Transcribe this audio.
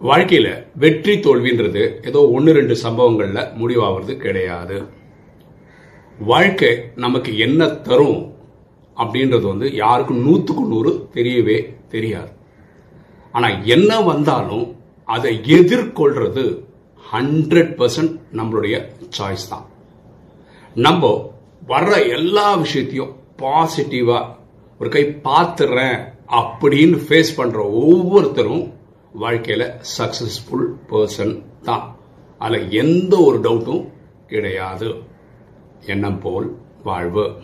வாழ்க்கையில வெற்றி தோல்வின்றது ஏதோ ஒன்று ரெண்டு சம்பவங்கள்ல முடிவாகிறது கிடையாது. வாழ்க்கை நமக்கு என்ன தரும் அப்படின்றது வந்து யாருக்கும் நூற்றுக்கு நூறு தெரியவே தெரியாது. ஆனால் என்ன வந்தாலும் அதை எதிர்கொள்றது ஹண்ட்ரட் பர்சன்ட் நம்மளுடைய சாய்ஸ் தான். நம்ம வர்ற எல்லா விஷயத்தையும் பாசிட்டிவாக ஒரு கை பார்த்துறேன் அப்படின்னு ஃபேஸ் பண்ணுற ஒவ்வொருத்தரும் வாழ்க்கையில் சக்சஸ்ஃபுல் பர்சன் தான். அதில் எந்த ஒரு டவுட்டும் கிடையாது. எண்ணம் போல் வாழ்வு.